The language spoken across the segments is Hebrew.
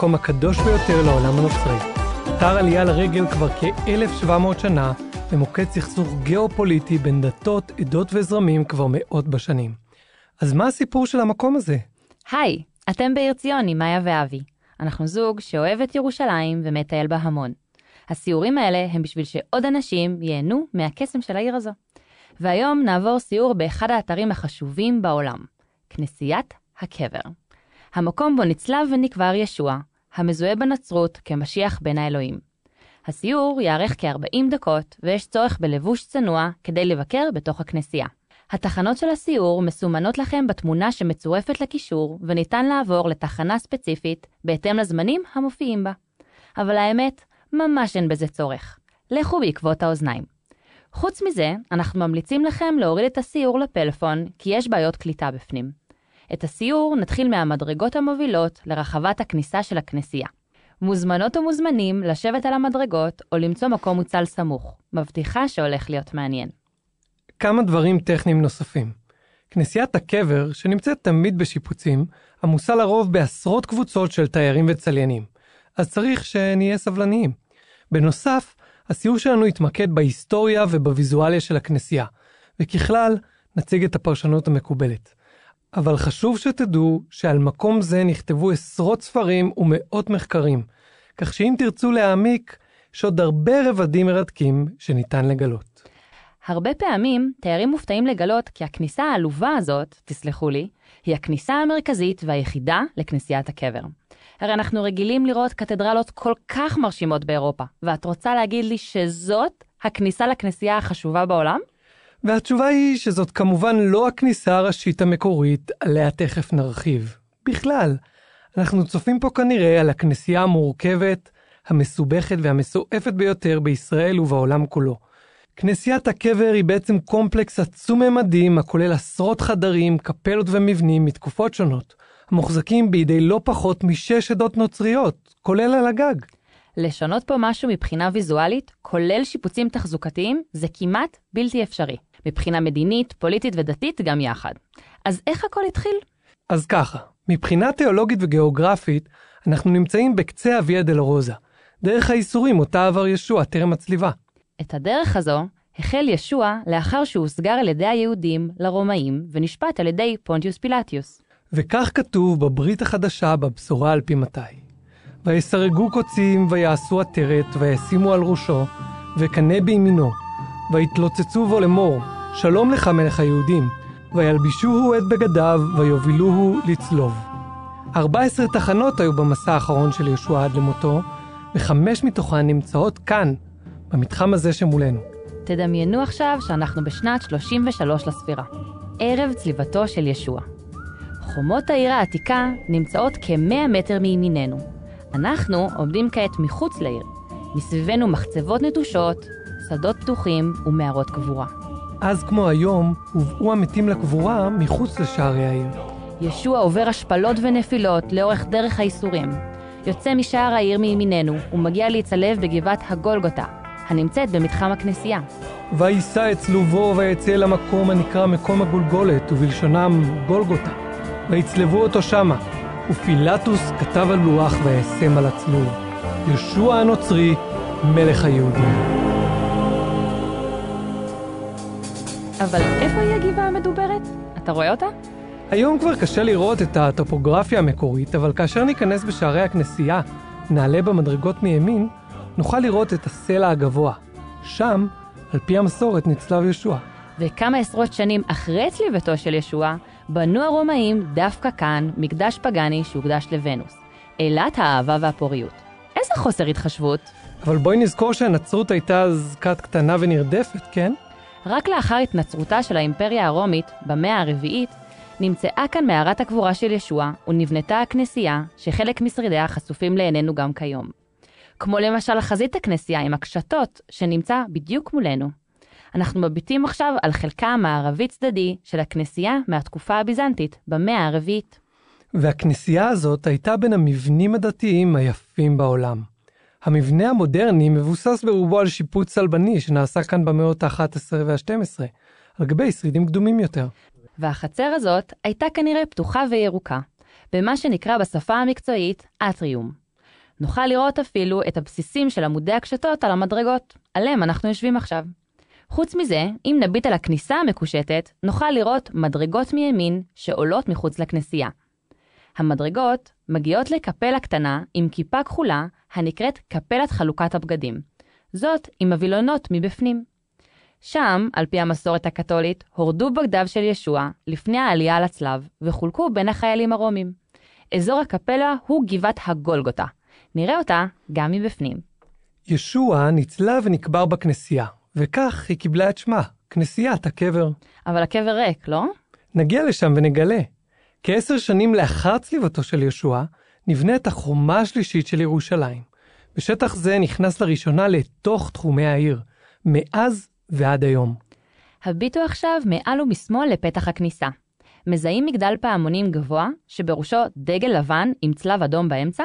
המקום הקדוש ביותר לעולם הנוצרי. אתר עלייה לרגל כבר כ-1,700 שנה, ומוקד סכסוך גיאופוליטי בין דתות, עדות וזרמים כבר מאות בשנים. אז מה הסיפור של המקום הזה? היי, אתם בעיר ציון עם מאיה ואבי. אנחנו זוג שאוהב את ירושלים ומטייל בה המון. הסיורים האלה הם בשביל שעוד אנשים ייהנו מהקסם של העיר הזו. והיום נעבור סיור באחד האתרים החשובים בעולם, כנסיית הקבר. המקום בו נצלב ונקבר ישוע, המזוהה בנצרות כמשיח בין האלוהים. הסיור יארך כ-40 דקות, ויש צורך בלבוש צנוע כדי לבקר בתוך הכנסייה. התחנות של הסיור מסומנות לכם בתמונה שמצורפת לקישור, וניתן לעבור לתחנה ספציפית בהתאם לזמנים המופיעים בה. אבל האמת, ממש אין בזה צורך. לכו בעקבות האוזניים. חוץ מזה, אנחנו ממליצים לכם להוריד את הסיור לפלאפון, כי יש בעיות קליטה בפנים. את הסיור נתחיל מהמדרגות המובילות לרחבת הכניסה של הכנסייה. מוזמנות ומוזמנים לשבת על המדרגות או למצוא מקום מוצל סמוך. מבטיחה שהולך להיות מעניין. כמה דברים טכניים נוספים. כנסיית הקבר, שנמצאת תמיד בשיפוצים, עמוסה לרוב בעשרות קבוצות של תיירים וצליינים. אז צריך שנהיה סבלניים. בנוסף, הסיור שלנו יתמקד בהיסטוריה ובוויזואליה של הכנסייה, וככלל, נציג את הפרשנות המקובלת. אבל חשוב שתדעו שעל מקום זה נכתבו עשרות ספרים ומאות מחקרים, כך שאם תרצו להעמיק, יש עוד הרבה רבדים מרתקים שניתן לגלות. הרבה פעמים תיירים מופתעים לגלות כי הכניסה העלובה הזאת, תסלחו לי, היא הכניסה המרכזית והיחידה לכנסיית הקבר. הרי אנחנו רגילים לראות קתדרלות כל כך מרשימות באירופה, ואת רוצה להגיד לי שזאת הכניסה לכנסייה החשובה בעולם? והתשובה היא שזאת כמובן לא הכניסה הראשית המקורית, עליה תכף נרחיב. בכלל, אנחנו צופים פה כנראה על הכנסייה המורכבת, המסובכת והמסועפת ביותר בישראל ובעולם כולו. כנסיית הקבר היא בעצם קומפלקס עצום ממדים הכולל עשרות חדרים, קפלות ומבנים מתקופות שונות, המוחזקים בידי לא פחות משש עדות נוצריות, כולל על הגג. לשנות פה משהו מבחינה ויזואלית, כולל שיפוצים תחזוקתיים, זה כמעט בלתי אפשרי. מבחינה מדינית, פוליטית ודתית גם יחד. אז איך הכל התחיל? אז ככה, מבחינה תיאולוגית וגיאוגרפית, אנחנו נמצאים בקצה הוויה דלרוזה, דרך הייסורים אותה עבר ישוע טרם הצליבה. את הדרך הזו החל ישוע לאחר שהוסגר על ידי היהודים לרומאים ונשפט על ידי פונטיוס פילטיוס. וכך כתוב בברית החדשה בבשורה על פי מתי. ויסרגו קוצים ויעשו עטרת וישימו על ראשו וקנה בימינו ויתלוצצו בו לאמור שלום לך מלך היהודים וילבישוהו את בגדיו ויובילוהו לצלוב. 14 תחנות היו במסע האחרון של ישוע עד למותו וחמש מתוכן נמצאות כאן, במתחם הזה שמולנו. תדמיינו עכשיו שאנחנו בשנת 33 לספירה, ערב צליבתו של ישוע. חומות העיר העתיקה נמצאות כ-100 מטר מימיננו. אנחנו עומדים כעת מחוץ לעיר. מסביבנו מחצבות נטושות, שדות פתוחים ומערות קבורה. אז כמו היום, הובאו המתים לקבורה מחוץ לשערי העיר. ישוע עובר השפלות ונפילות לאורך דרך הייסורים. יוצא משער העיר מימיננו ומגיע להצלב בגבעת הגולגותה, הנמצאת במתחם הכנסייה. ויישא את צלובו ויצא למקום הנקרא מקום הגולגולת, ובלשונם גולגותה. ויצלבו אותו שמה, ופילטוס כתב על לוח וישם על הצלוב. ישוע הנוצרי, מלך היהודים. אבל איפה היא הגבעה המדוברת? אתה רואה אותה? היום כבר קשה לראות את הטופוגרפיה המקורית, אבל כאשר ניכנס בשערי הכנסייה, נעלה במדרגות מימין, נוכל לראות את הסלע הגבוה. שם, על פי המסורת, נצלב ישוע. וכמה עשרות שנים אחרי צליבתו של ישוע, בנו הרומאים דווקא כאן מקדש פגאני שהוקדש לוונוס, אילת האהבה והפוריות. איזה חוסר התחשבות. אבל בואי נזכור שהנצרות הייתה אז כת קטנה ונרדפת, כן? רק לאחר התנצרותה של האימפריה הרומית, במאה הרביעית, נמצאה כאן מערת הקבורה של ישוע, ונבנתה הכנסייה, שחלק משרידיה חשופים לעינינו גם כיום. כמו למשל חזית הכנסייה עם הקשתות, שנמצא בדיוק מולנו. אנחנו מביטים עכשיו על חלקה המערבי-צדדי של הכנסייה מהתקופה הביזנטית, במאה הרביעית. והכנסייה הזאת הייתה בין המבנים הדתיים היפים בעולם. המבנה המודרני מבוסס ברובו על שיפוץ צלבני שנעשה כאן במאות ה-11 וה-12, על גבי שרידים קדומים יותר. והחצר הזאת הייתה כנראה פתוחה וירוקה, במה שנקרא בשפה המקצועית אטריום. נוכל לראות אפילו את הבסיסים של עמודי הקשתות על המדרגות, עליהם אנחנו יושבים עכשיו. חוץ מזה, אם נביט על הכניסה המקושטת, נוכל לראות מדרגות מימין שעולות מחוץ לכנסייה. המדרגות מגיעות לקפלה קטנה עם כיפה כחולה הנקראת קפלת חלוקת הבגדים. זאת עם הווילונות מבפנים. שם, על פי המסורת הקתולית, הורדו בגדיו של ישוע לפני העלייה על הצלב וחולקו בין החיילים הרומים. אזור הקפלה הוא גבעת הגולגותה. נראה אותה גם מבפנים. ישוע נצלה ונקבר בכנסייה, וכך היא קיבלה את שמה, כנסיית הקבר. אבל הקבר ריק, לא? נגיע לשם ונגלה. כעשר שנים לאחר צליבתו של ישוע, נבנית החומה השלישית של ירושלים. בשטח זה נכנס לראשונה לתוך תחומי העיר, מאז ועד היום. הביטו עכשיו מעל ומשמאל לפתח הכניסה. מזהים מגדל פעמונים גבוה, שבראשו דגל לבן עם צלב אדום באמצע?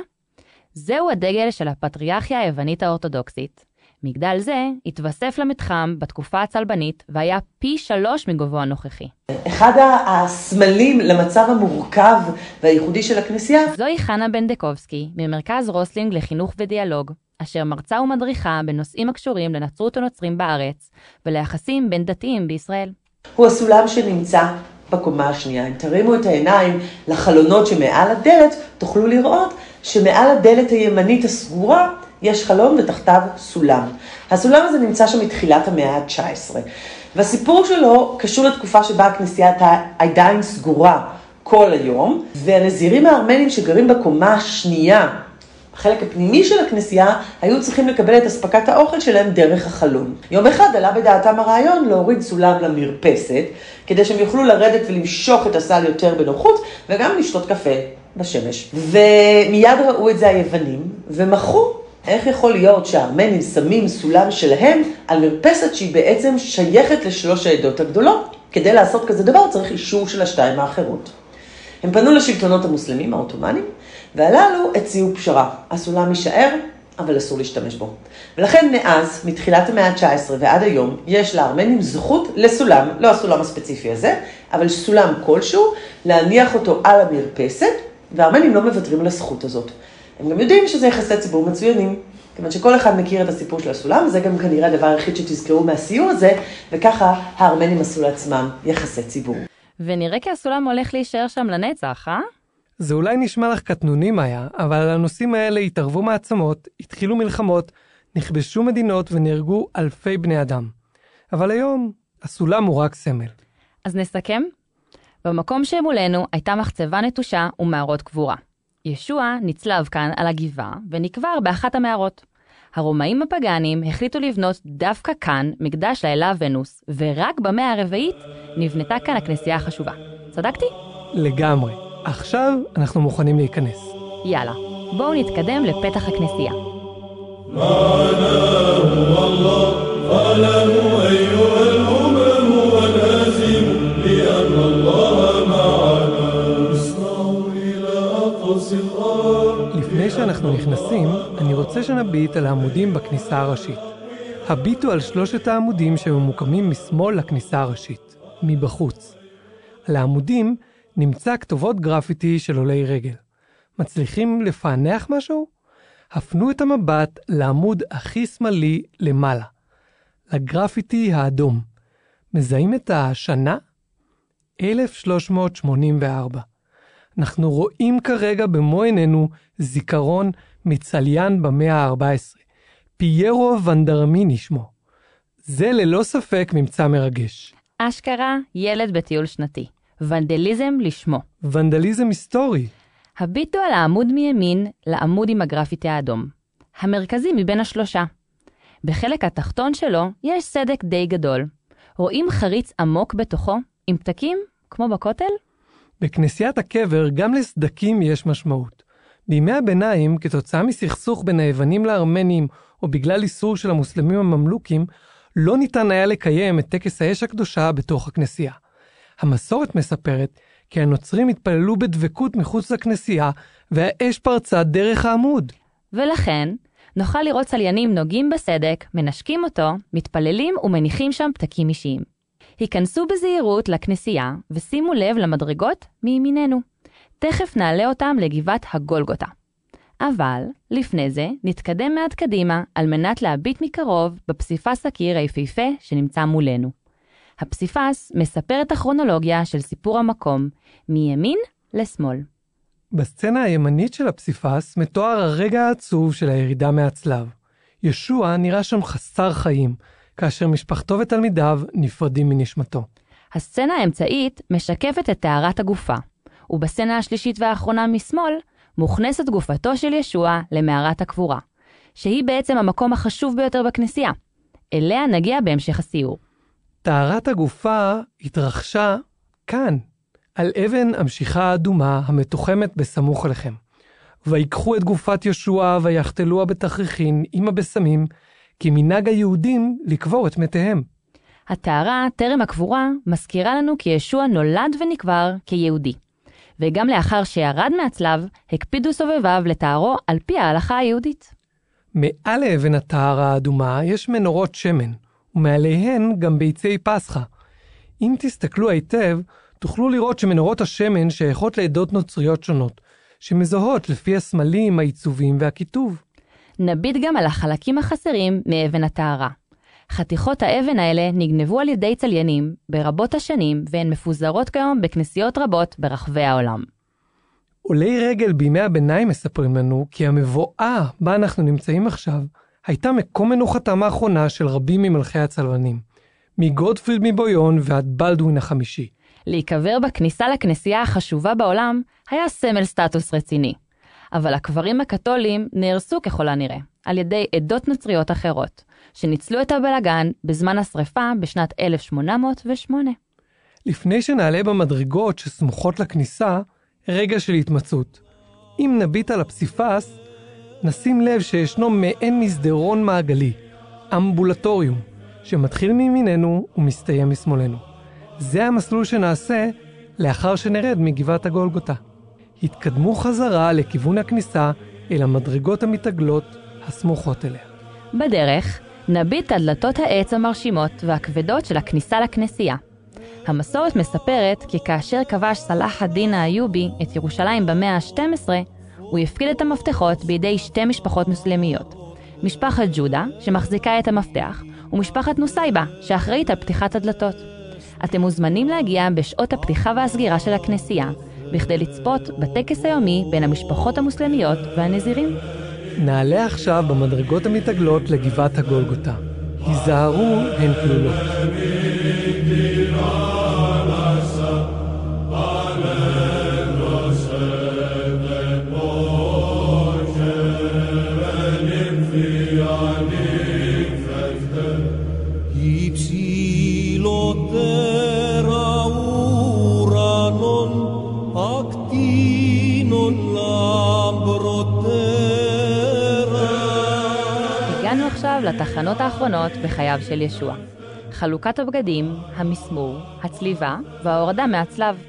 זהו הדגל של הפטריארכיה היוונית האורתודוקסית. מגדל זה התווסף למתחם בתקופה הצלבנית והיה פי שלוש מגובהו הנוכחי. אחד הסמלים למצב המורכב והייחודי של הכנסייה זוהי חנה בנדקובסקי, ממרכז רוסלינג לחינוך ודיאלוג, אשר מרצה ומדריכה בנושאים הקשורים לנצרות הנוצרים בארץ וליחסים בין דתיים בישראל. הוא הסולם שנמצא בקומה השנייה. אם תרימו את העיניים לחלונות שמעל הדלת, תוכלו לראות שמעל הדלת הימנית הסגורה יש חלון ותחתיו סולם. הסולם הזה נמצא שם מתחילת המאה ה-19. והסיפור שלו קשור לתקופה שבה הכנסייה הייתה עדיין סגורה כל היום, והנזירים הארמנים שגרים בקומה השנייה, החלק הפנימי של הכנסייה, היו צריכים לקבל את אספקת האוכל שלהם דרך החלון. יום אחד עלה בדעתם הרעיון להוריד סולם למרפסת, כדי שהם יוכלו לרדת ולמשוך את הסל יותר בנוחות, וגם לשתות קפה בשמש. ומיד ראו את זה היוונים, ומחו איך יכול להיות שהארמנים שמים סולם שלהם על מרפסת שהיא בעצם שייכת לשלוש העדות הגדולות? כדי לעשות כזה דבר צריך אישור של השתיים האחרות. הם פנו לשלטונות המוסלמים העות'מאנים, והללו הציעו פשרה. הסולם יישאר, אבל אסור להשתמש בו. ולכן מאז, מתחילת המאה ה-19 ועד היום, יש לארמנים זכות לסולם, לא הסולם הספציפי הזה, אבל סולם כלשהו, להניח אותו על המרפסת, והארמנים לא מוותרים על הזכות הזאת. הם גם יודעים שזה יחסי ציבור מצוינים. כיוון שכל אחד מכיר את הסיפור של הסולם, וזה גם כנראה הדבר היחיד שתזכרו מהסיור הזה, וככה הארמנים עשו לעצמם יחסי ציבור. ונראה כי הסולם הולך להישאר שם לנצח, אה? זה אולי נשמע לך קטנוני, מאיה, אבל על הנושאים האלה התערבו מעצמות, התחילו מלחמות, נכבשו מדינות ונהרגו אלפי בני אדם. אבל היום, הסולם הוא רק סמל. אז נסכם? במקום שמולנו הייתה מחצבה נטושה ומערות קבורה. ישוע נצלב כאן על הגבעה ונקבר באחת המערות. הרומאים הפגאנים החליטו לבנות דווקא כאן מקדש לאלה ונוס, ורק במאה הרביעית נבנתה כאן הכנסייה החשובה. צדקתי? לגמרי. עכשיו אנחנו מוכנים להיכנס. יאללה, בואו נתקדם לפתח הכנסייה. לפני שאנחנו נכנסים, אני רוצה שנביט על העמודים בכניסה הראשית. הביטו על שלושת העמודים שממוקמים משמאל לכניסה הראשית, מבחוץ. על העמודים נמצא כתובות גרפיטי של עולי רגל. מצליחים לפענח משהו? הפנו את המבט לעמוד הכי שמאלי למעלה, לגרפיטי האדום. מזהים את השנה? 1384. אנחנו רואים כרגע במו עינינו זיכרון מצליין במאה ה-14. פיירו ונדרמיני שמו. זה ללא ספק ממצא מרגש. אשכרה, ילד בטיול שנתי. ונדליזם לשמו. ונדליזם היסטורי. הביטו על העמוד מימין לעמוד עם הגרפיטי האדום. המרכזי מבין השלושה. בחלק התחתון שלו יש סדק די גדול. רואים חריץ עמוק בתוכו, עם פתקים, כמו בכותל? בכנסיית הקבר גם לסדקים יש משמעות. בימי הביניים, כתוצאה מסכסוך בין היוונים לארמנים, או בגלל איסור של המוסלמים הממלוכים, לא ניתן היה לקיים את טקס האש הקדושה בתוך הכנסייה. המסורת מספרת כי הנוצרים התפללו בדבקות מחוץ לכנסייה, והאש פרצה דרך העמוד. ולכן, נוכל לראות צליינים נוגעים בסדק, מנשקים אותו, מתפללים ומניחים שם פתקים אישיים. היכנסו בזהירות לכנסייה ושימו לב למדרגות מימיננו. תכף נעלה אותם לגבעת הגולגותה. אבל לפני זה נתקדם מעט קדימה על מנת להביט מקרוב בפסיפס הקיר היפהפה שנמצא מולנו. הפסיפס מספר את הכרונולוגיה של סיפור המקום, מימין לשמאל. בסצנה הימנית של הפסיפס מתואר הרגע העצוב של הירידה מהצלב. ישוע נראה שם חסר חיים, כאשר משפחתו ותלמידיו נפרדים מנשמתו. הסצנה האמצעית משקפת את טהרת הגופה, ובסצנה השלישית והאחרונה משמאל מוכנסת גופתו של ישוע למערת הקבורה, שהיא בעצם המקום החשוב ביותר בכנסייה. אליה נגיע בהמשך הסיור. טהרת הגופה התרחשה כאן, על אבן המשיכה האדומה המתוחמת בסמוך אליכם. ויקחו את גופת ישוע ויחתלוה בתכריכין עם הבשמים, כי מנהג היהודים לקבור את מתיהם. הטהרה, טרם הקבורה, מזכירה לנו כי ישוע נולד ונקבר כיהודי. וגם לאחר שירד מהצלב, הקפידו סובביו לתארו על פי ההלכה היהודית. מעל לאבן הטהרה האדומה יש מנורות שמן, ומעליהן גם ביצי פסחא. אם תסתכלו היטב, תוכלו לראות שמנורות השמן שייכות לעדות נוצריות שונות, שמזוהות לפי הסמלים, העיצובים והכיתוב. נביט גם על החלקים החסרים מאבן הטהרה. חתיכות האבן האלה נגנבו על ידי צליינים ברבות השנים, והן מפוזרות כיום בכנסיות רבות ברחבי העולם. עולי רגל בימי הביניים מספרים לנו כי המבואה בה אנחנו נמצאים עכשיו, הייתה מקום מנוחתם האחרונה של רבים ממלכי הצלבנים, מגודפריד מבויון ועד בלדווין החמישי. להיקבר בכניסה לכנסייה החשובה בעולם היה סמל סטטוס רציני. אבל הקברים הקתולים נהרסו ככל הנראה, על ידי עדות נוצריות אחרות, שניצלו את הבלגן בזמן השרפה בשנת 1808. לפני שנעלה במדרגות שסמוכות לכניסה, רגע של התמצאות. אם נביט על הפסיפס, נשים לב שישנו מעין מסדרון מעגלי, אמבולטוריום, שמתחיל מימיננו ומסתיים משמאלנו. זה המסלול שנעשה לאחר שנרד מגבעת הגולגותה. התקדמו חזרה לכיוון הכניסה אל המדרגות המתעגלות הסמוכות אליה. בדרך, נביט על דלתות העץ המרשימות והכבדות של הכניסה לכנסייה. המסורת מספרת כי כאשר כבש סלאח א-דין האיובי את ירושלים במאה ה-12, הוא הפקיד את המפתחות בידי שתי משפחות מוסלמיות. משפחת ג'ודה, שמחזיקה את המפתח, ומשפחת נוסייבה, שאחראית על פתיחת הדלתות. אתם מוזמנים להגיע בשעות הפתיחה והסגירה של הכנסייה, בכדי לצפות בטקס היומי בין המשפחות המוסלמיות והנזירים. נעלה עכשיו במדרגות המתעגלות לגבעת הגולגותה. היזהרו, הן כלולות. לתחנות האחרונות בחייו של ישוע. חלוקת הבגדים, המסמור, הצליבה וההורדה מהצלב.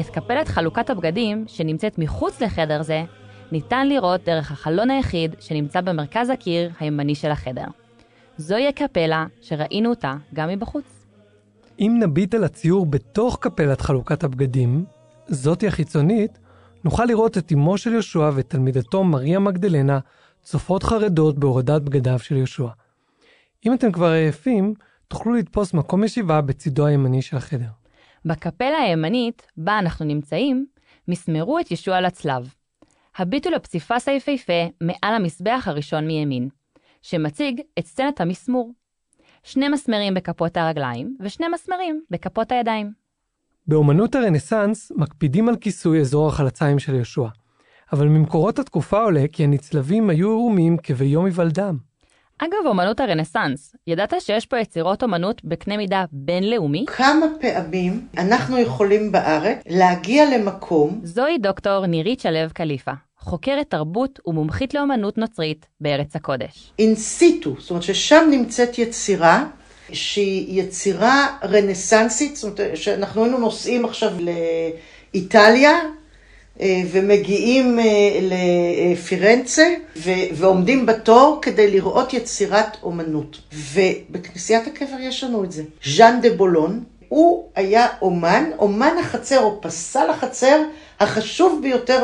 את קפלת חלוקת הבגדים, שנמצאת מחוץ לחדר זה, ניתן לראות דרך החלון היחיד שנמצא במרכז הקיר הימני של החדר. זוהי הקפלה שראינו אותה גם מבחוץ. אם נביט על הציור בתוך קפלת חלוקת הבגדים, זאתי החיצונית, נוכל לראות את אמו של יהושע ותלמידתו מריה מגדלנה צופות חרדות בהורדת בגדיו של יהושע. אם אתם כבר עייפים, תוכלו לתפוס מקום ישיבה בצידו הימני של החדר. בקפלה הימנית, בה אנחנו נמצאים, מסמרו את ישוע לצלב. הביטו לפסיפס היפהפה מעל המזבח הראשון מימין, שמציג את סצנת המסמור. שני מסמרים בכפות הרגליים ושני מסמרים בכפות הידיים. באומנות הרנסאנס מקפידים על כיסוי אזור החלציים של יהושע, אבל ממקורות התקופה עולה כי הנצלבים היו עירומים כביום היוולדם. אגב אומנות הרנסאנס, ידעת שיש פה יצירות אומנות בקנה מידה בינלאומי? כמה פעמים אנחנו יכולים בארץ להגיע למקום זוהי דוקטור נירית שלו קליפה, חוקרת תרבות ומומחית לאומנות נוצרית בארץ הקודש. אין סיטו, זאת אומרת ששם נמצאת יצירה שהיא יצירה רנסנסית, זאת אומרת שאנחנו היינו נוסעים עכשיו לאיטליה ומגיעים אה, לפירנצה ועומדים בתור כדי לראות יצירת אומנות. ובכנסיית הקבר יש לנו את זה. ז'אן דה בולון, הוא היה אומן, אומן החצר או פסל החצר החשוב ביותר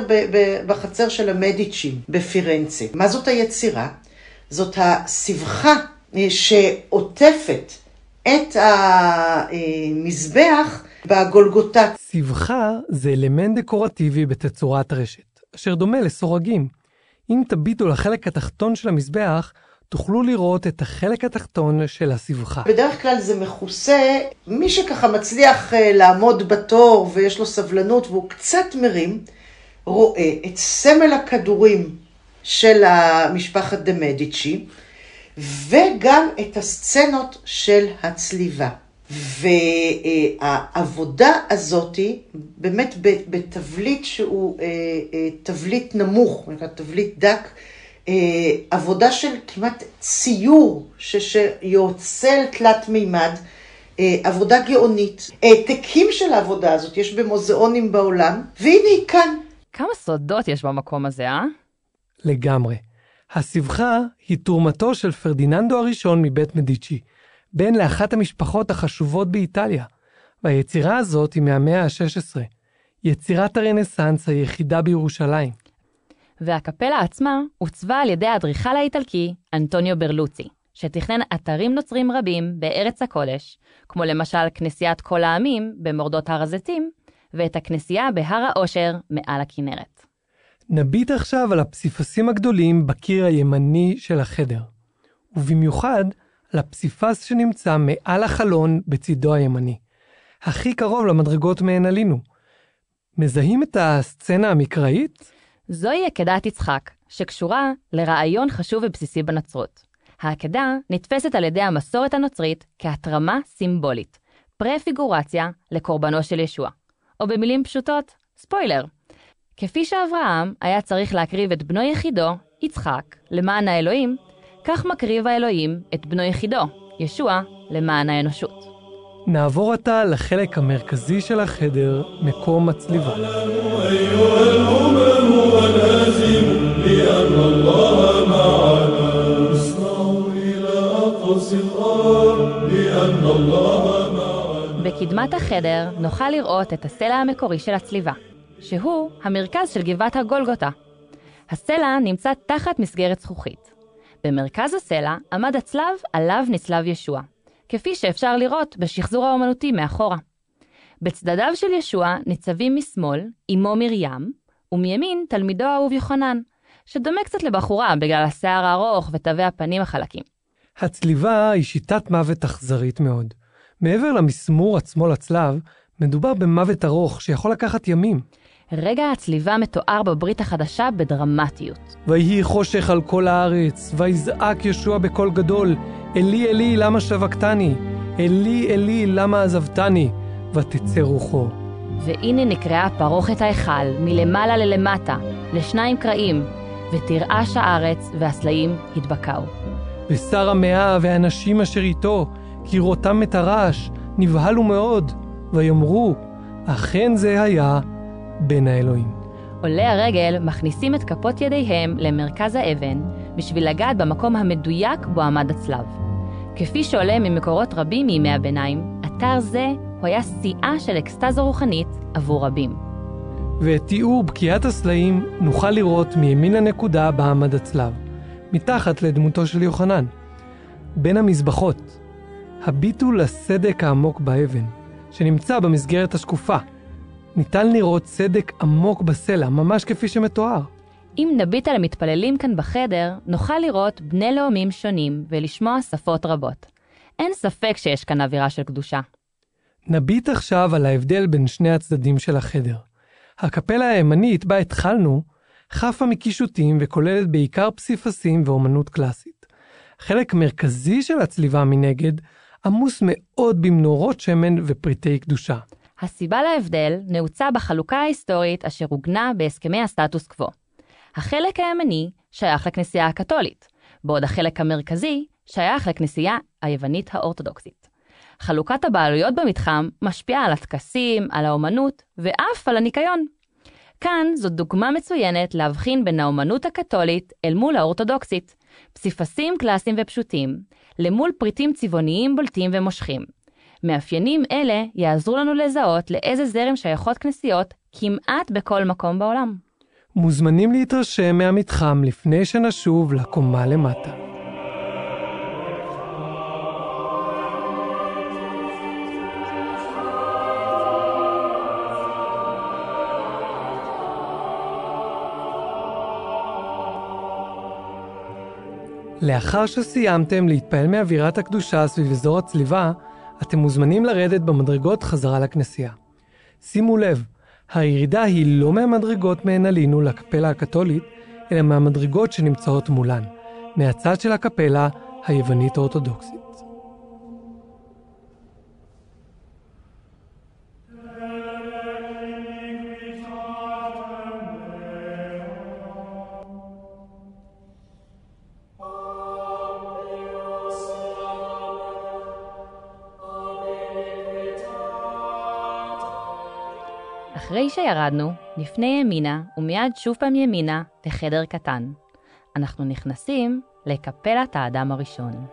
בחצר של המדיצ'ים בפירנצה. מה זאת היצירה? זאת הסבכה אה, שעוטפת את המזבח בגולגותה. סבכה זה אלמנט דקורטיבי בתצורת רשת, אשר דומה לסורגים. אם תביטו לחלק התחתון של המזבח, תוכלו לראות את החלק התחתון של הסבכה. בדרך כלל זה מכוסה, מי שככה מצליח אה, לעמוד בתור ויש לו סבלנות והוא קצת מרים, רואה את סמל הכדורים של המשפחת דה מדיצ'י, וגם את הסצנות של הצליבה. והעבודה הזאתי, באמת בתבליט שהוא אה, אה, תבליט נמוך, נקרא תבליט דק, אה, עבודה של כמעט ציור ש- שיוצא תלת מימד, עבודה גאונית. העתקים של העבודה הזאת יש במוזיאונים בעולם, והנה היא כאן. כמה סודות יש במקום הזה, אה? לגמרי. הסבכה היא תרומתו של פרדיננדו הראשון מבית מדיצ'י, בן לאחת המשפחות החשובות באיטליה, והיצירה הזאת היא מהמאה ה-16, יצירת הרנסאנס היחידה בירושלים. והקפלה עצמה עוצבה על ידי האדריכל האיטלקי אנטוניו ברלוצי, שתכנן אתרים נוצרים רבים בארץ הקודש, כמו למשל כנסיית כל העמים במורדות הר הזיתים, ואת הכנסייה בהר העושר מעל הכנרת. נביט עכשיו על הפסיפסים הגדולים בקיר הימני של החדר, ובמיוחד על הפסיפס שנמצא מעל החלון בצידו הימני, הכי קרוב למדרגות מהן עלינו. מזהים את הסצנה המקראית? זוהי עקדת יצחק, שקשורה לרעיון חשוב ובסיסי בנצרות. העקדה נתפסת על ידי המסורת הנוצרית כהתרמה סימבולית, פרפיגורציה לקורבנו של ישוע. או במילים פשוטות, ספוילר. כפי שאברהם היה צריך להקריב את בנו יחידו, יצחק, למען האלוהים, כך מקריב האלוהים את בנו יחידו, ישוע, למען האנושות. נעבור עתה לחלק המרכזי של החדר, מקום הצליבה. בקדמת החדר נוכל לראות את הסלע המקורי של הצליבה, שהוא המרכז של גבעת הגולגותה. הסלע נמצא תחת מסגרת זכוכית, במרכז הסלע עמד הצלב עליו נצלב ישוע, כפי שאפשר לראות בשחזור האומנותי מאחורה. בצדדיו של ישוע ניצבים משמאל אמו מרים, ומימין תלמידו האהוב יוחנן, שדומה קצת לבחורה בגלל השיער הארוך ותווי הפנים החלקים. הצליבה היא שיטת מוות אכזרית מאוד. מעבר למסמור עצמו לצלב, מדובר במוות ארוך שיכול לקחת ימים. רגע הצליבה מתואר בברית החדשה בדרמטיות. ויהי חושך על כל הארץ, ויזעק ישוע בקול גדול, אלי אלי למה שבקתני? אלי אלי למה עזבתני? ותצא רוחו. והנה נקרעה פרוכת ההיכל מלמעלה ללמטה, לשניים קרעים, ותרעש הארץ והסלעים התבקעו. ושר המאה והאנשים אשר איתו, כי ראותם את הרעש, נבהלו מאוד, ויאמרו, אכן זה היה בן האלוהים. עולי הרגל מכניסים את כפות ידיהם למרכז האבן בשביל לגעת במקום המדויק בו עמד הצלב. כפי שעולה ממקורות רבים מימי הביניים, אתר זה הוא היה שיאה של אקסטזה רוחנית עבור רבים. ואת תיאור בקיעת הסלעים נוכל לראות מימין הנקודה בה עמד הצלב, מתחת לדמותו של יוחנן. בין המזבחות, הביטו לסדק העמוק באבן, שנמצא במסגרת השקופה. ניתן לראות סדק עמוק בסלע, ממש כפי שמתואר. אם נביט על המתפללים כאן בחדר, נוכל לראות בני לאומים שונים ולשמוע שפות רבות. אין ספק שיש כאן אווירה של קדושה. נביט עכשיו על ההבדל בין שני הצדדים של החדר. הקפלה הימנית בה התחלנו, חפה מקישוטים וכוללת בעיקר פסיפסים ואומנות קלאסית. חלק מרכזי של הצליבה מנגד עמוס מאוד במנורות שמן ופריטי קדושה. הסיבה להבדל נעוצה בחלוקה ההיסטורית אשר עוגנה בהסכמי הסטטוס קוו. החלק הימני שייך לכנסייה הקתולית, בעוד החלק המרכזי שייך לכנסייה היוונית האורתודוקסית. חלוקת הבעלויות במתחם משפיעה על הטקסים, על האומנות ואף על הניקיון. כאן זאת דוגמה מצוינת להבחין בין האומנות הקתולית אל מול האורתודוקסית, פסיפסים קלאסיים ופשוטים, למול פריטים צבעוניים בולטים ומושכים. מאפיינים אלה יעזרו לנו לזהות לאיזה זרם שייכות כנסיות כמעט בכל מקום בעולם. מוזמנים להתרשם מהמתחם לפני שנשוב לקומה למטה. לאחר שסיימתם להתפעל מאווירת הקדושה סביב אזור הצליבה, אתם מוזמנים לרדת במדרגות חזרה לכנסייה. שימו לב, הירידה היא לא מהמדרגות מהן עלינו לקפלה הקתולית, אלא מהמדרגות שנמצאות מולן, מהצד של הקפלה היוונית האורתודוקסית. אחרי שירדנו, נפנה ימינה ומיד שוב פעם ימינה לחדר קטן. אנחנו נכנסים לקפלת האדם הראשון.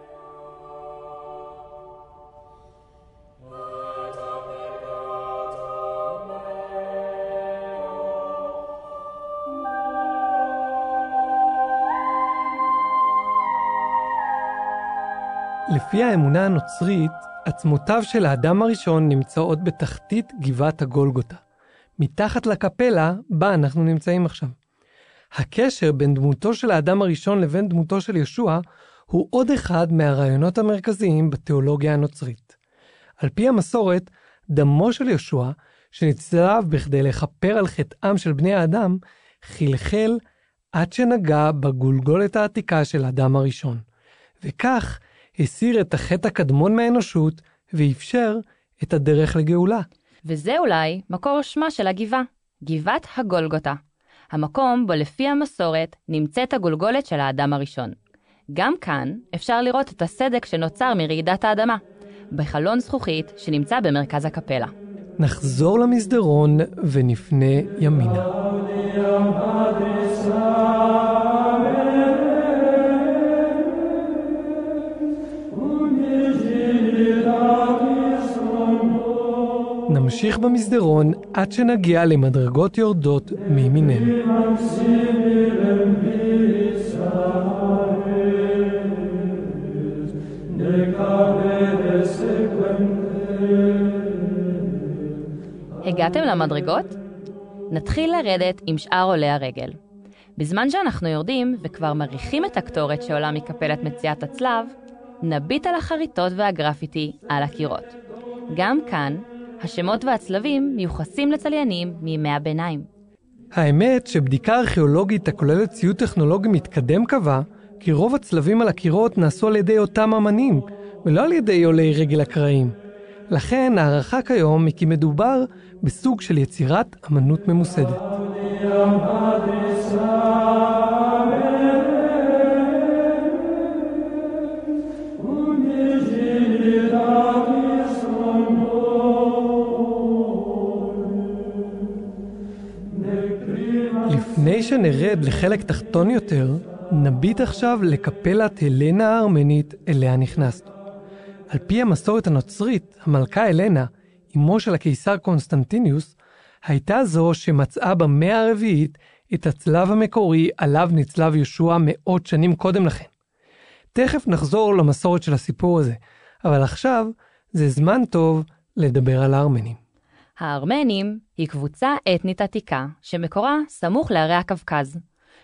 לפי האמונה הנוצרית, עצמותיו של האדם הראשון נמצאות בתחתית גבעת הגולגותה, מתחת לקפלה בה אנחנו נמצאים עכשיו. הקשר בין דמותו של האדם הראשון לבין דמותו של ישוע הוא עוד אחד מהרעיונות המרכזיים בתיאולוגיה הנוצרית. על פי המסורת, דמו של ישוע, שנצלב בכדי לכפר על חטאם של בני האדם, חלחל עד שנגע בגולגולת העתיקה של האדם הראשון, וכך הסיר את החטא הקדמון מהאנושות ואפשר את הדרך לגאולה. וזה אולי מקור שמה של הגבעה, גבעת הגולגותה. המקום בו לפי המסורת נמצאת הגולגולת של האדם הראשון. גם כאן אפשר לראות את הסדק שנוצר מרעידת האדמה, בחלון זכוכית שנמצא במרכז הקפלה. נחזור למסדרון ונפנה ימינה. נמשיך במסדרון עד שנגיע למדרגות יורדות מימיננו. הגעתם למדרגות? נתחיל לרדת עם שאר עולי הרגל. בזמן שאנחנו יורדים וכבר מריחים את הקטורת שעולה מקפלת מציאת הצלב, נביט על החריטות והגרפיטי על הקירות. גם כאן, השמות והצלבים מיוחסים לצליינים מימי הביניים. האמת שבדיקה ארכיאולוגית הכוללת ציוד טכנולוגי מתקדם קבע כי רוב הצלבים על הקירות נעשו על ידי אותם אמנים, ולא על ידי עולי רגל אקראיים. לכן ההערכה כיום היא כי מדובר בסוג של יצירת אמנות ממוסדת. שנרד לחלק תחתון יותר, נביט עכשיו לקפלת הלנה הארמנית אליה נכנסנו. על פי המסורת הנוצרית, המלכה הלנה, אמו של הקיסר קונסטנטיניוס, הייתה זו שמצאה במאה הרביעית את הצלב המקורי עליו נצלב ישוע מאות שנים קודם לכן. תכף נחזור למסורת של הסיפור הזה, אבל עכשיו זה זמן טוב לדבר על הארמנים. הארמנים היא קבוצה אתנית עתיקה שמקורה סמוך לערי הקווקז,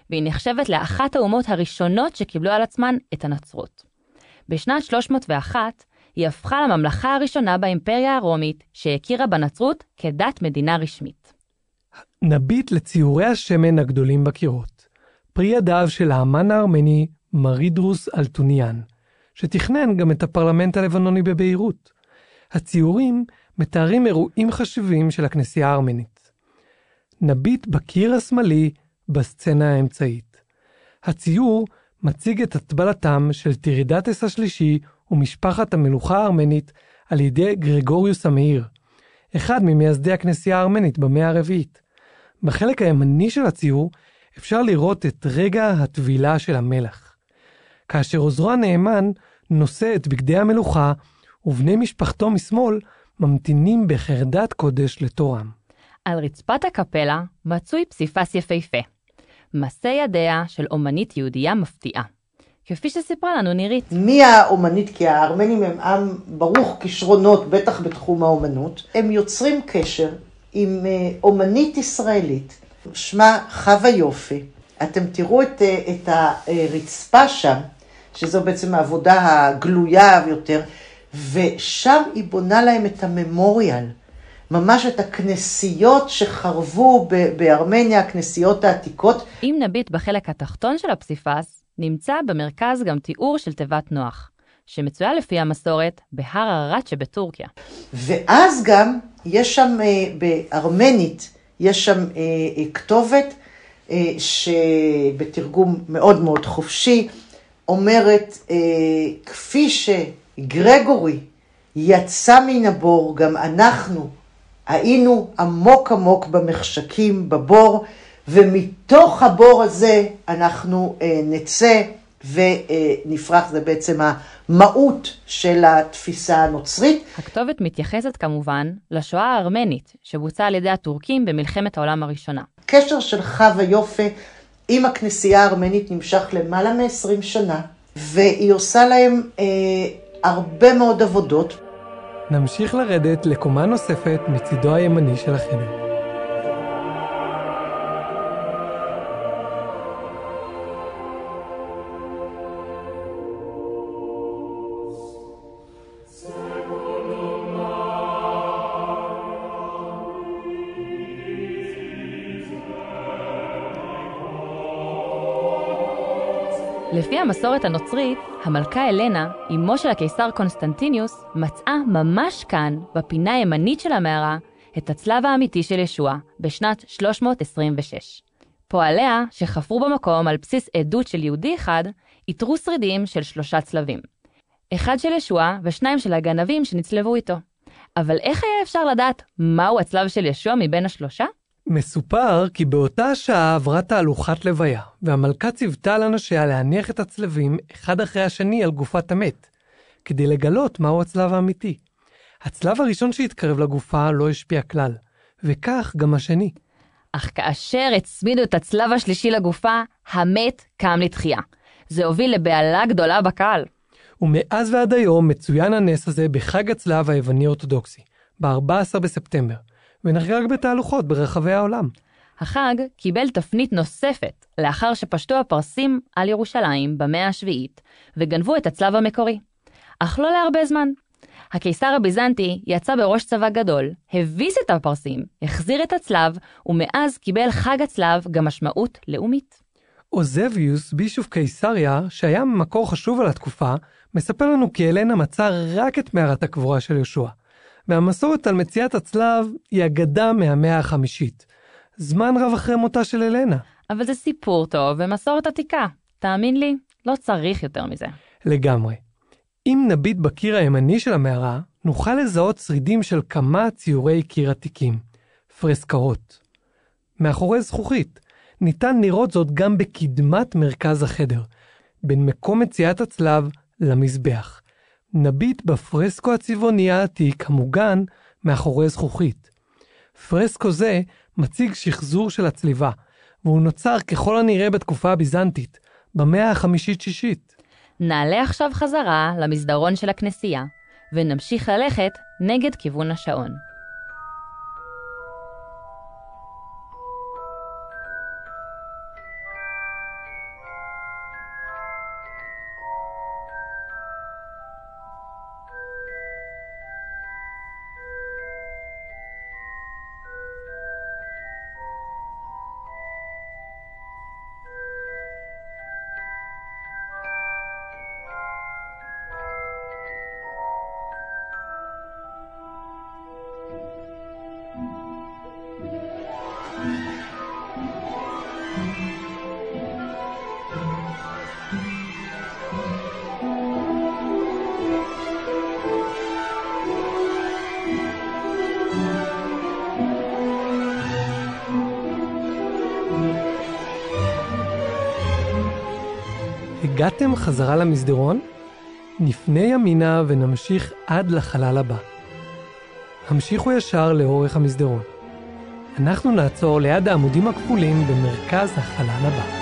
והיא נחשבת לאחת האומות הראשונות שקיבלו על עצמן את הנצרות. בשנת 301 היא הפכה לממלכה הראשונה באימפריה הרומית שהכירה בנצרות כדת מדינה רשמית. נביט לציורי השמן הגדולים בקירות, פרי ידיו של האמן הארמני מרידרוס אלטוניאן, שתכנן גם את הפרלמנט הלבנוני בביירות. הציורים מתארים אירועים חשובים של הכנסייה הארמנית. נביט בקיר השמאלי בסצנה האמצעית. הציור מציג את הטבלתם של טירידטס השלישי ומשפחת המלוכה הארמנית על ידי גרגוריוס המאיר, אחד ממייסדי הכנסייה הארמנית במאה הרביעית. בחלק הימני של הציור אפשר לראות את רגע הטבילה של המלך. כאשר עוזרו הנאמן נושא את בגדי המלוכה ובני משפחתו משמאל ממתינים בחרדת קודש לתורם. על רצפת הקפלה מצוי פסיפס יפהפה. מעשה ידיה של אומנית יהודייה מפתיעה. כפי שסיפרה לנו נירית. מי האומנית? כי הארמנים הם עם ברוך כישרונות, בטח בתחום האומנות. הם יוצרים קשר עם אה, אומנית ישראלית, שמה חווה יופי. אתם תראו את, אה, את הרצפה שם, שזו בעצם העבודה הגלויה יותר, ושם היא בונה להם את הממוריאל. ממש את הכנסיות שחרבו בארמניה, הכנסיות העתיקות. אם נביט בחלק התחתון של הפסיפס, נמצא במרכז גם תיאור של תיבת נוח, שמצויה לפי המסורת בהר הרט שבטורקיה. ואז גם יש שם אה, בארמנית, יש שם אה, אה, כתובת שבתרגום מאוד מאוד חופשי, אומרת, כפי שגרגורי יצא מן הבור, גם אנחנו היינו עמוק עמוק במחשכים, בבור, ומתוך הבור הזה אנחנו אה, נצא ונפרח, זה בעצם המהות של התפיסה הנוצרית. הכתובת מתייחסת כמובן לשואה הארמנית שבוצעה על ידי הטורקים במלחמת העולם הראשונה. קשר של חווה יופה עם הכנסייה הארמנית נמשך למעלה מ-20 שנה, והיא עושה להם אה, הרבה מאוד עבודות. נמשיך לרדת לקומה נוספת מצידו הימני של החדר. לפי המסורת הנוצרית, המלכה הלנה, אמו של הקיסר קונסטנטיניוס, מצאה ממש כאן, בפינה הימנית של המערה, את הצלב האמיתי של ישוע, בשנת 326. פועליה, שחפרו במקום על בסיס עדות של יהודי אחד, איתרו שרידים של שלושה צלבים. אחד של ישוע ושניים של הגנבים שנצלבו איתו. אבל איך היה אפשר לדעת מהו הצלב של ישוע מבין השלושה? מסופר כי באותה שעה עברה תהלוכת לוויה, והמלכה ציוותה על אנשיה להניח את הצלבים אחד אחרי השני על גופת המת, כדי לגלות מהו הצלב האמיתי. הצלב הראשון שהתקרב לגופה לא השפיע כלל, וכך גם השני. אך כאשר הצמידו את הצלב השלישי לגופה, המת קם לתחייה. זה הוביל לבהלה גדולה בקהל. ומאז ועד היום מצוין הנס הזה בחג הצלב היווני-אורתודוקסי, ב-14 בספטמבר. ונחגג בתהלוכות ברחבי העולם. החג קיבל תפנית נוספת לאחר שפשטו הפרסים על ירושלים במאה השביעית וגנבו את הצלב המקורי. אך לא להרבה זמן. הקיסר הביזנטי יצא בראש צבא גדול, הביס את הפרסים, החזיר את הצלב, ומאז קיבל חג הצלב גם משמעות לאומית. אוזביוס, בישוף קיסריה, שהיה מקור חשוב על התקופה, מספר לנו כי אלנה מצא רק את מערת הקבורה של יהושע. והמסורת על מציאת הצלב היא אגדה מהמאה החמישית. זמן רב אחרי מותה של אלנה. אבל זה סיפור טוב ומסורת עתיקה. תאמין לי, לא צריך יותר מזה. לגמרי. אם נביט בקיר הימני של המערה, נוכל לזהות שרידים של כמה ציורי קיר עתיקים. פרסקאות. מאחורי זכוכית. ניתן לראות זאת גם בקדמת מרכז החדר, בין מקום מציאת הצלב למזבח. נביט בפרסקו הצבעוני העתיק המוגן מאחורי זכוכית. פרסקו זה מציג שחזור של הצליבה, והוא נוצר ככל הנראה בתקופה הביזנטית, במאה החמישית-שישית. נעלה עכשיו חזרה למסדרון של הכנסייה, ונמשיך ללכת נגד כיוון השעון. הגעתם חזרה למסדרון? נפנה ימינה ונמשיך עד לחלל הבא. המשיכו ישר לאורך המסדרון. אנחנו נעצור ליד העמודים הכפולים במרכז החלל הבא.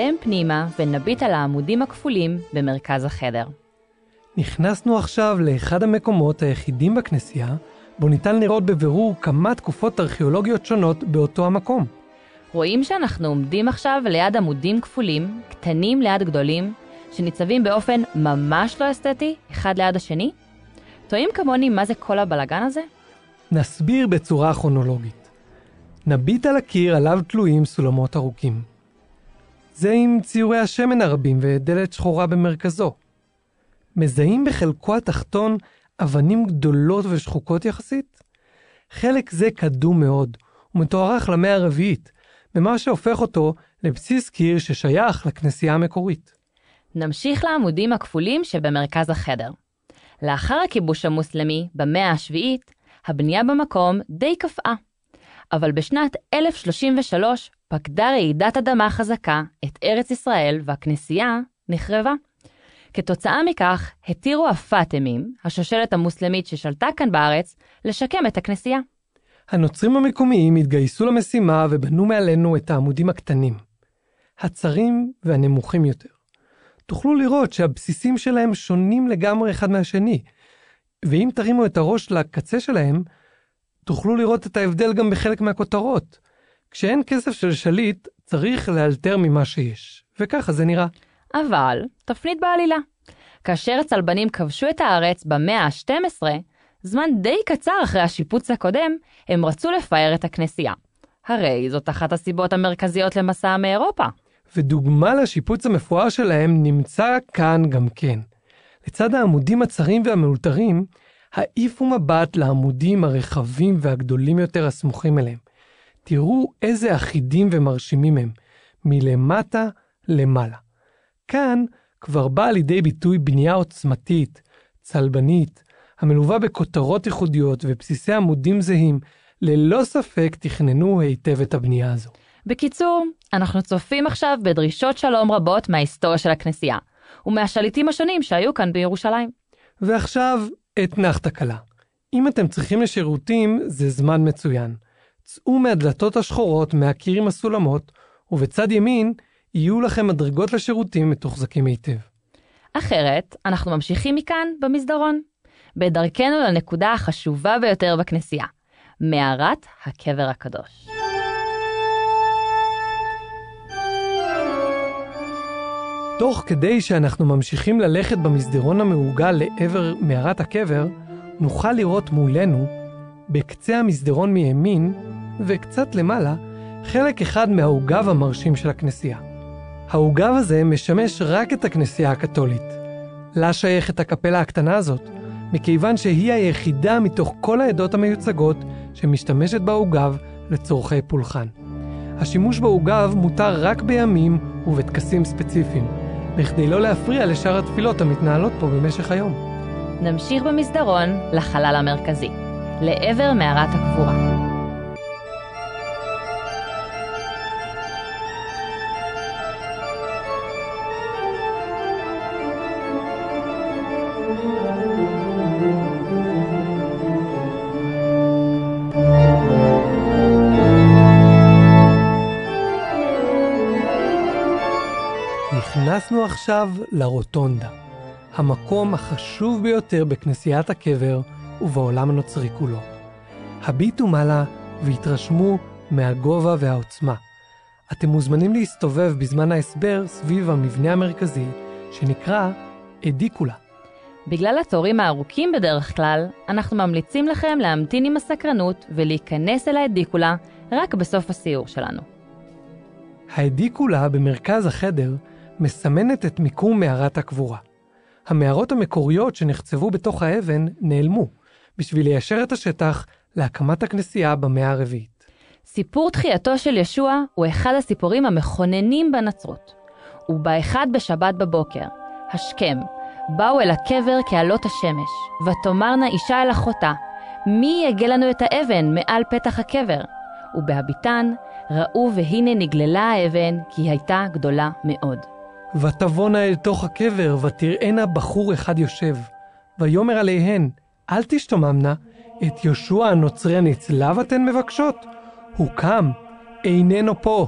נתקדם פנימה ונביט על העמודים הכפולים במרכז החדר. נכנסנו עכשיו לאחד המקומות היחידים בכנסייה, בו ניתן לראות בבירור כמה תקופות ארכיאולוגיות שונות באותו המקום. רואים שאנחנו עומדים עכשיו ליד עמודים כפולים, קטנים ליד גדולים, שניצבים באופן ממש לא אסתטי, אחד ליד השני? תוהים כמוני מה זה כל הבלגן הזה? נסביר בצורה כרונולוגית. נביט על הקיר עליו תלויים סולמות ארוכים. זה עם ציורי השמן הרבים ודלת שחורה במרכזו. מזהים בחלקו התחתון אבנים גדולות ושחוקות יחסית? חלק זה קדום מאוד, ומתוארך למאה הרביעית, במה שהופך אותו לבסיס קיר ששייך לכנסייה המקורית. נמשיך לעמודים הכפולים שבמרכז החדר. לאחר הכיבוש המוסלמי, במאה השביעית, הבנייה במקום די קפאה. אבל בשנת 1033 פקדה רעידת אדמה חזקה את ארץ ישראל והכנסייה נחרבה. כתוצאה מכך, התירו הפאטמים, השושלת המוסלמית ששלטה כאן בארץ, לשקם את הכנסייה. הנוצרים המקומיים התגייסו למשימה ובנו מעלינו את העמודים הקטנים, הצרים והנמוכים יותר. תוכלו לראות שהבסיסים שלהם שונים לגמרי אחד מהשני, ואם תרימו את הראש לקצה שלהם, תוכלו לראות את ההבדל גם בחלק מהכותרות. כשאין כסף של שליט, צריך לאלתר ממה שיש, וככה זה נראה. אבל, תפנית בעלילה. כאשר הצלבנים כבשו את הארץ במאה ה-12, זמן די קצר אחרי השיפוץ הקודם, הם רצו לפאר את הכנסייה. הרי זאת אחת הסיבות המרכזיות למסע מאירופה. ודוגמה לשיפוץ המפואר שלהם נמצא כאן גם כן. לצד העמודים הצרים והמאולתרים, העיפו מבט לעמודים הרחבים והגדולים יותר הסמוכים אליהם. תראו איזה אחידים ומרשימים הם, מלמטה למעלה. כאן כבר באה לידי ביטוי בנייה עוצמתית, צלבנית, המלווה בכותרות ייחודיות ובסיסי עמודים זהים, ללא ספק תכננו היטב את הבנייה הזו. בקיצור, אנחנו צופים עכשיו בדרישות שלום רבות מההיסטוריה של הכנסייה, ומהשליטים השונים שהיו כאן בירושלים. ועכשיו, אתנחתא קלה. אם אתם צריכים לשירותים, זה זמן מצוין. צאו מהדלתות השחורות, מהקיר עם הסולמות, ובצד ימין יהיו לכם מדרגות לשירותים מתוחזקים היטב. אחרת, אנחנו ממשיכים מכאן במסדרון, בדרכנו לנקודה החשובה ביותר בכנסייה, מערת הקבר הקדוש. תוך כדי שאנחנו ממשיכים ללכת במסדרון המעוגל לעבר מערת הקבר, נוכל לראות מולנו, בקצה המסדרון מימין, וקצת למעלה, חלק אחד מהעוגב המרשים של הכנסייה. העוגב הזה משמש רק את הכנסייה הקתולית. לה שייכת הקפלה הקטנה הזאת, מכיוון שהיא היחידה מתוך כל העדות המיוצגות שמשתמשת בעוגב לצורכי פולחן. השימוש בעוגב מותר רק בימים ובטקסים ספציפיים, בכדי לא להפריע לשאר התפילות המתנהלות פה במשך היום. נמשיך במסדרון לחלל המרכזי, לעבר מערת הקבורה. נכנסנו עכשיו לרוטונדה, המקום החשוב ביותר בכנסיית הקבר ובעולם הנוצרי כולו. הביטו מעלה והתרשמו מהגובה והעוצמה. אתם מוזמנים להסתובב בזמן ההסבר סביב המבנה המרכזי, שנקרא אדיקולה. בגלל התורים הארוכים בדרך כלל, אנחנו ממליצים לכם להמתין עם הסקרנות ולהיכנס אל האדיקולה רק בסוף הסיור שלנו. האדיקולה במרכז החדר מסמנת את מיקום מערת הקבורה. המערות המקוריות שנחצבו בתוך האבן נעלמו, בשביל ליישר את השטח להקמת הכנסייה במאה הרביעית. סיפור תחייתו של ישוע הוא אחד הסיפורים המכוננים בנצרות. ובאחד בשבת בבוקר, השכם, באו אל הקבר כעלות השמש, ותאמרנה אישה אל אחותה, מי יגה לנו את האבן מעל פתח הקבר? ובהביטן ראו והנה נגללה האבן, כי הייתה גדולה מאוד. ותבואנה אל תוך הקבר, ותראינה בחור אחד יושב. ויאמר עליהן, אל תשתוממנה, את יהושע הנוצרי הנצלב אתן מבקשות? הוא קם, איננו פה,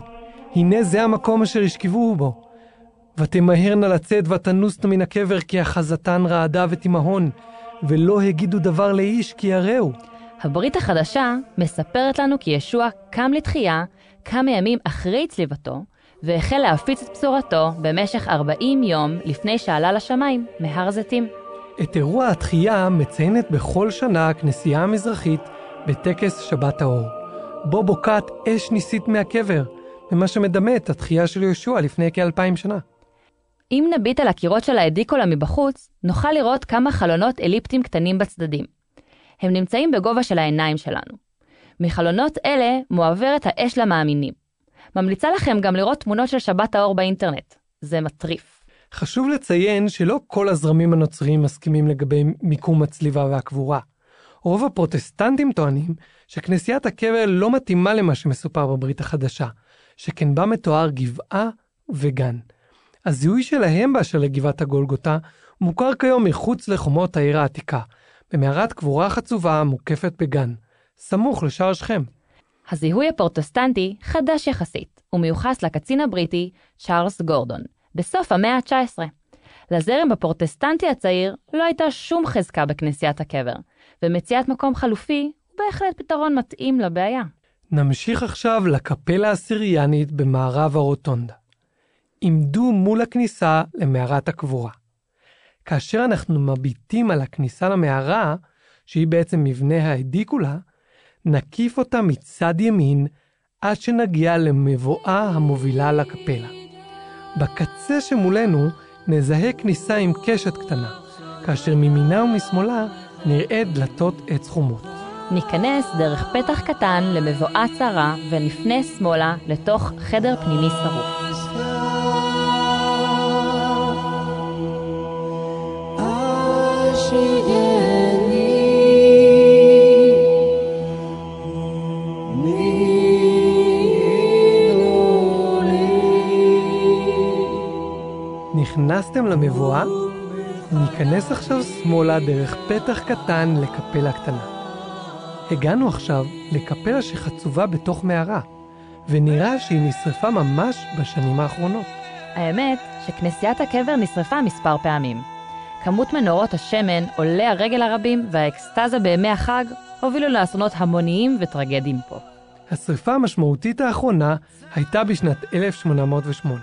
הנה זה המקום אשר השכיבוהו בו. ותמהרנה לצאת ותנוסנה מן הקבר, כי אחזתן רעדה ותימהון, ולא הגידו דבר לאיש, כי יראו. הברית החדשה מספרת לנו כי ישוע קם לתחייה כמה ימים אחרי צליבתו, והחל להפיץ את בשורתו במשך 40 יום לפני שעלה לשמיים מהר זיתים. את אירוע התחייה מציינת בכל שנה הכנסייה המזרחית בטקס שבת האור, בו בוקעת אש ניסית מהקבר, במה שמדמה את התחייה של יהושע לפני כאלפיים שנה. אם נביט על הקירות של האדיקולה מבחוץ, נוכל לראות כמה חלונות אליפטיים קטנים בצדדים. הם נמצאים בגובה של העיניים שלנו. מחלונות אלה מועברת האש למאמינים. ממליצה לכם גם לראות תמונות של שבת האור באינטרנט. זה מטריף. חשוב לציין שלא כל הזרמים הנוצריים מסכימים לגבי מיקום הצליבה והקבורה. רוב הפרוטסטנטים טוענים שכנסיית הקבר לא מתאימה למה שמסופר בברית החדשה, שכן בה מתואר גבעה וגן. הזיהוי שלהם באשר לגבעת הגולגותה מוכר כיום מחוץ לחומות העיר העתיקה, במערת קבורה חצובה המוקפת בגן, סמוך לשער שכם. הזיהוי הפרוטסטנטי חדש יחסית, ומיוחס לקצין הבריטי צ'ארלס גורדון, בסוף המאה ה-19. לזרם הפרוטסטנטי הצעיר לא הייתה שום חזקה בכנסיית הקבר, ומציאת מקום חלופי הוא בהחלט פתרון מתאים לבעיה. נמשיך עכשיו לקפלה הסיריאנית במערב הרוטונדה. עמדו מול הכניסה למערת הקבורה. כאשר אנחנו מביטים על הכניסה למערה, שהיא בעצם מבנה האדיקולה, נקיף אותה מצד ימין עד שנגיע למבואה המובילה לקפלה. בקצה שמולנו נזהה כניסה עם קשת קטנה, כאשר מימינה ומשמאלה נראה דלתות עץ חומות. ניכנס דרך פתח קטן למבואה צרה ונפנה שמאלה לתוך חדר פנימי שרוף. נכנסתם למבואה? ניכנס עכשיו שמאלה דרך פתח קטן לקפלה קטנה. הגענו עכשיו לקפלה שחצובה בתוך מערה, ונראה שהיא נשרפה ממש בשנים האחרונות. האמת שכנסיית הקבר נשרפה מספר פעמים. כמות מנורות השמן, עולי הרגל הרבים והאקסטזה בימי החג הובילו לאסונות המוניים וטרגדיים פה. השרפה המשמעותית האחרונה הייתה בשנת 1808.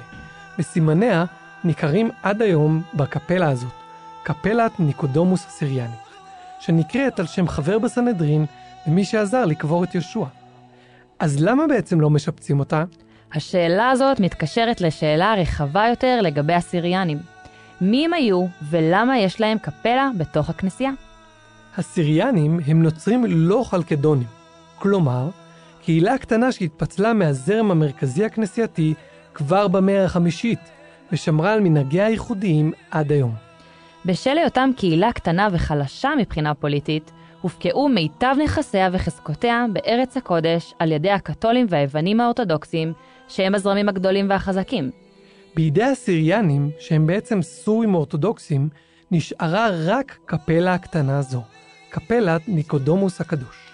בסימניה ניכרים עד היום בקפלה הזאת, קפלת ניקודומוס הסיריאנית, שנקראת על שם חבר בסנהדרין ומי שעזר לקבור את יהושע. אז למה בעצם לא משפצים אותה? השאלה הזאת מתקשרת לשאלה רחבה יותר לגבי הסיריאנים. מי הם היו ולמה יש להם קפלה בתוך הכנסייה? הסיריאנים הם נוצרים לא חלקדונים, כלומר, קהילה קטנה שהתפצלה מהזרם המרכזי הכנסייתי כבר במאה החמישית, ושמרה על מנהגיה הייחודיים עד היום. בשל היותם קהילה קטנה וחלשה מבחינה פוליטית, הופקעו מיטב נכסיה וחזקותיה בארץ הקודש על ידי הקתולים והיוונים האורתודוקסים, שהם הזרמים הגדולים והחזקים. בידי הסיריאנים, שהם בעצם סורים אורתודוקסים, נשארה רק קפלה הקטנה זו, קפלת ניקודומוס הקדוש.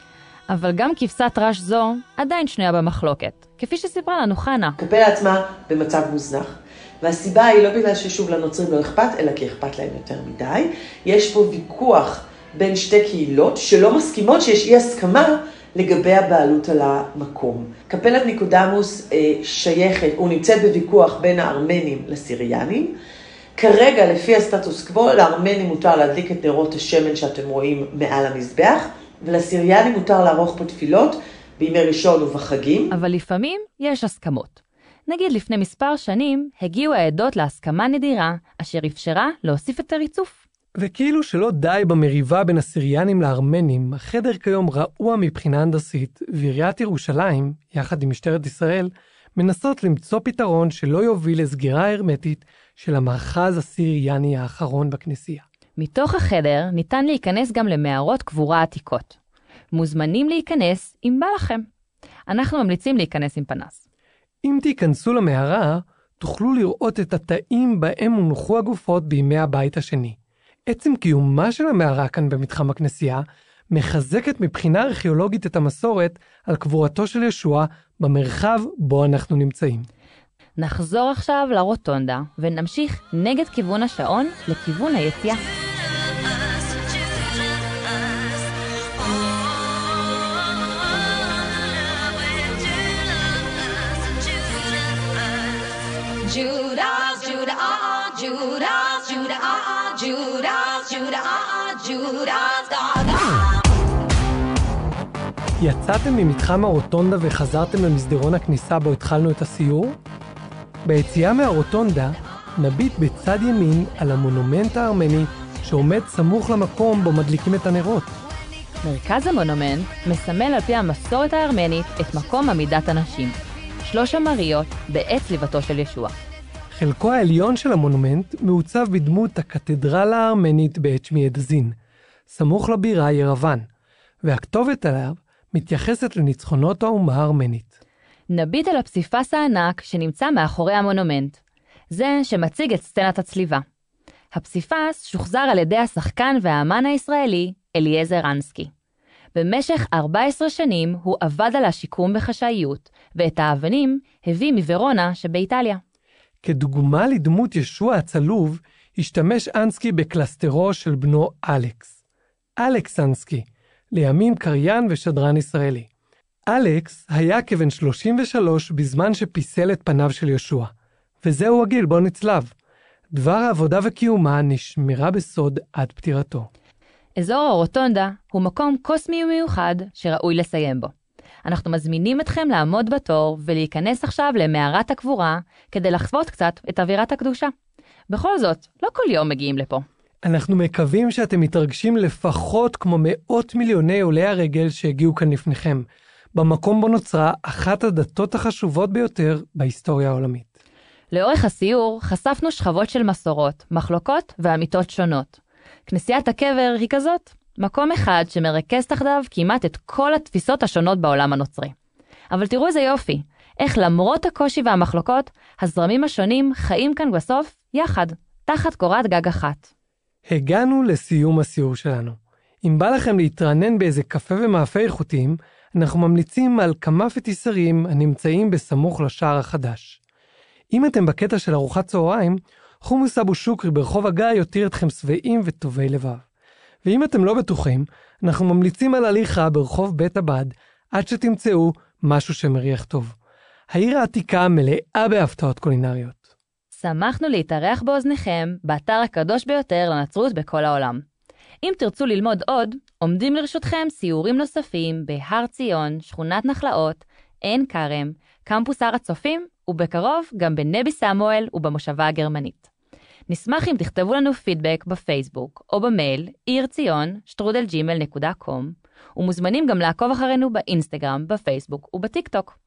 אבל גם כבשת רש זו עדיין שנויה במחלוקת, כפי שסיפרה לנו חנה. הקפלה עצמה במצב מוזנח, והסיבה היא לא בגלל ששוב לנוצרים לא אכפת, אלא כי אכפת להם יותר מדי. יש פה ויכוח בין שתי קהילות שלא מסכימות שיש אי הסכמה לגבי הבעלות על המקום. קפלת ניקודמוס אה, שייכת, הוא נמצאת בוויכוח בין הארמנים לסיריאנים. כרגע, לפי הסטטוס קוו, לארמנים מותר להדליק את נרות השמן שאתם רואים מעל המזבח, ולסיריאנים מותר לערוך פה תפילות בימי ראשון ובחגים. אבל לפעמים יש הסכמות. נגיד לפני מספר שנים הגיעו העדות להסכמה נדירה, אשר אפשרה להוסיף את הריצוף. וכאילו שלא די במריבה בין הסיריאנים לארמנים, החדר כיום רעוע מבחינה הנדסית, ועיריית ירושלים, יחד עם משטרת ישראל, מנסות למצוא פתרון שלא יוביל לסגירה הרמטית של המאחז הסיריאני האחרון בכנסייה. מתוך החדר ניתן להיכנס גם למערות קבורה עתיקות. מוזמנים להיכנס אם בא לכם. אנחנו ממליצים להיכנס עם פנס. אם תיכנסו למערה, תוכלו לראות את התאים בהם הונחו הגופות בימי הבית השני. עצם קיומה של המערה כאן במתחם הכנסייה, מחזקת מבחינה ארכיאולוגית את המסורת על קבורתו של ישוע במרחב בו אנחנו נמצאים. נחזור עכשיו לרוטונדה ונמשיך נגד כיוון השעון לכיוון היציאה. Judah, ah, ah, Judas, Judah, ah, ah, Judas, Judah, ah, ah, Judas, Gaga. יצאתם ממתחם הרוטונדה וחזרתם למסדרון הכניסה בו התחלנו את הסיור? ביציאה מהרוטונדה נביט בצד ימין על המונומנט הארמני שעומד סמוך למקום בו מדליקים את הנרות. מרכז המונומנט מסמל על פי המסורת הארמנית את מקום עמידת הנשים. שלוש המריות בעת צליבתו של ישוע. חלקו העליון של המונומנט מעוצב בדמות הקתדרלה הארמנית באצ'מיאדזין, סמוך לבירה ירוון, והכתובת עליו מתייחסת לניצחונות האומה הארמנית. נביט על הפסיפס הענק שנמצא מאחורי המונומנט. זה שמציג את סצנת הצליבה. הפסיפס שוחזר על ידי השחקן והאמן הישראלי אליעזר אנסקי. במשך 14 שנים הוא עבד על השיקום בחשאיות, ואת האבנים הביא מוורונה שבאיטליה. כדוגמה לדמות ישוע הצלוב, השתמש אנסקי בקלסטרו של בנו אלכס. אלכס אנסקי, לימים קריין ושדרן ישראלי. אלכס היה כבן 33 בזמן שפיסל את פניו של ישוע, וזהו הגיל בו נצלב. דבר העבודה וקיומה נשמרה בסוד עד פטירתו. אזור הרוטונדה הוא מקום קוסמי ומיוחד שראוי לסיים בו. אנחנו מזמינים אתכם לעמוד בתור ולהיכנס עכשיו למערת הקבורה כדי לחוות קצת את אווירת הקדושה. בכל זאת, לא כל יום מגיעים לפה. אנחנו מקווים שאתם מתרגשים לפחות כמו מאות מיליוני עולי הרגל שהגיעו כאן לפניכם, במקום בו נוצרה אחת הדתות החשובות ביותר בהיסטוריה העולמית. לאורך הסיור חשפנו שכבות של מסורות, מחלוקות ואמיתות שונות. כנסיית הקבר היא כזאת, מקום אחד שמרכז תחדיו כמעט את כל התפיסות השונות בעולם הנוצרי. אבל תראו איזה יופי, איך למרות הקושי והמחלוקות, הזרמים השונים חיים כאן בסוף יחד, תחת קורת גג אחת. הגענו לסיום הסיור שלנו. אם בא לכם להתרענן באיזה קפה ומאפה איכותיים, אנחנו ממליצים על כמה פטיסרים הנמצאים בסמוך לשער החדש. אם אתם בקטע של ארוחת צהריים, חומוס אבו שוקרי ברחוב הגיא יותיר אתכם שבעים וטובי לבב. ואם אתם לא בטוחים, אנחנו ממליצים על הליכה ברחוב בית הבד, עד שתמצאו משהו שמריח טוב. העיר העתיקה מלאה בהפתעות קולינריות. שמחנו להתארח באוזניכם באתר הקדוש ביותר לנצרות בכל העולם. אם תרצו ללמוד עוד, עומדים לרשותכם סיורים נוספים בהר ציון, שכונת נחלאות, עין כרם, קמפוס הר הצופים, ובקרוב גם בנבי סמואל ובמושבה הגרמנית. נשמח אם תכתבו לנו פידבק בפייסבוק או במייל עיר ציון שטרודלג'ימל.קום ומוזמנים גם לעקוב אחרינו באינסטגרם, בפייסבוק ובטיק טוק.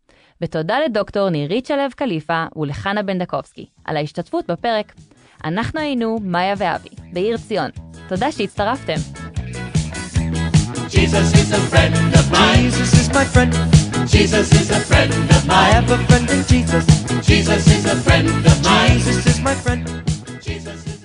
ותודה לדוקטור נירית שלו קליפה ולחנה בן דקובסקי על ההשתתפות בפרק. אנחנו היינו מאיה ואבי, בעיר ציון. תודה שהצטרפתם. Jesus is a friend of mine. Jesus is my friend. Jesus is a friend of I mine. have a friend in Jesus. Jesus is a friend Jesus.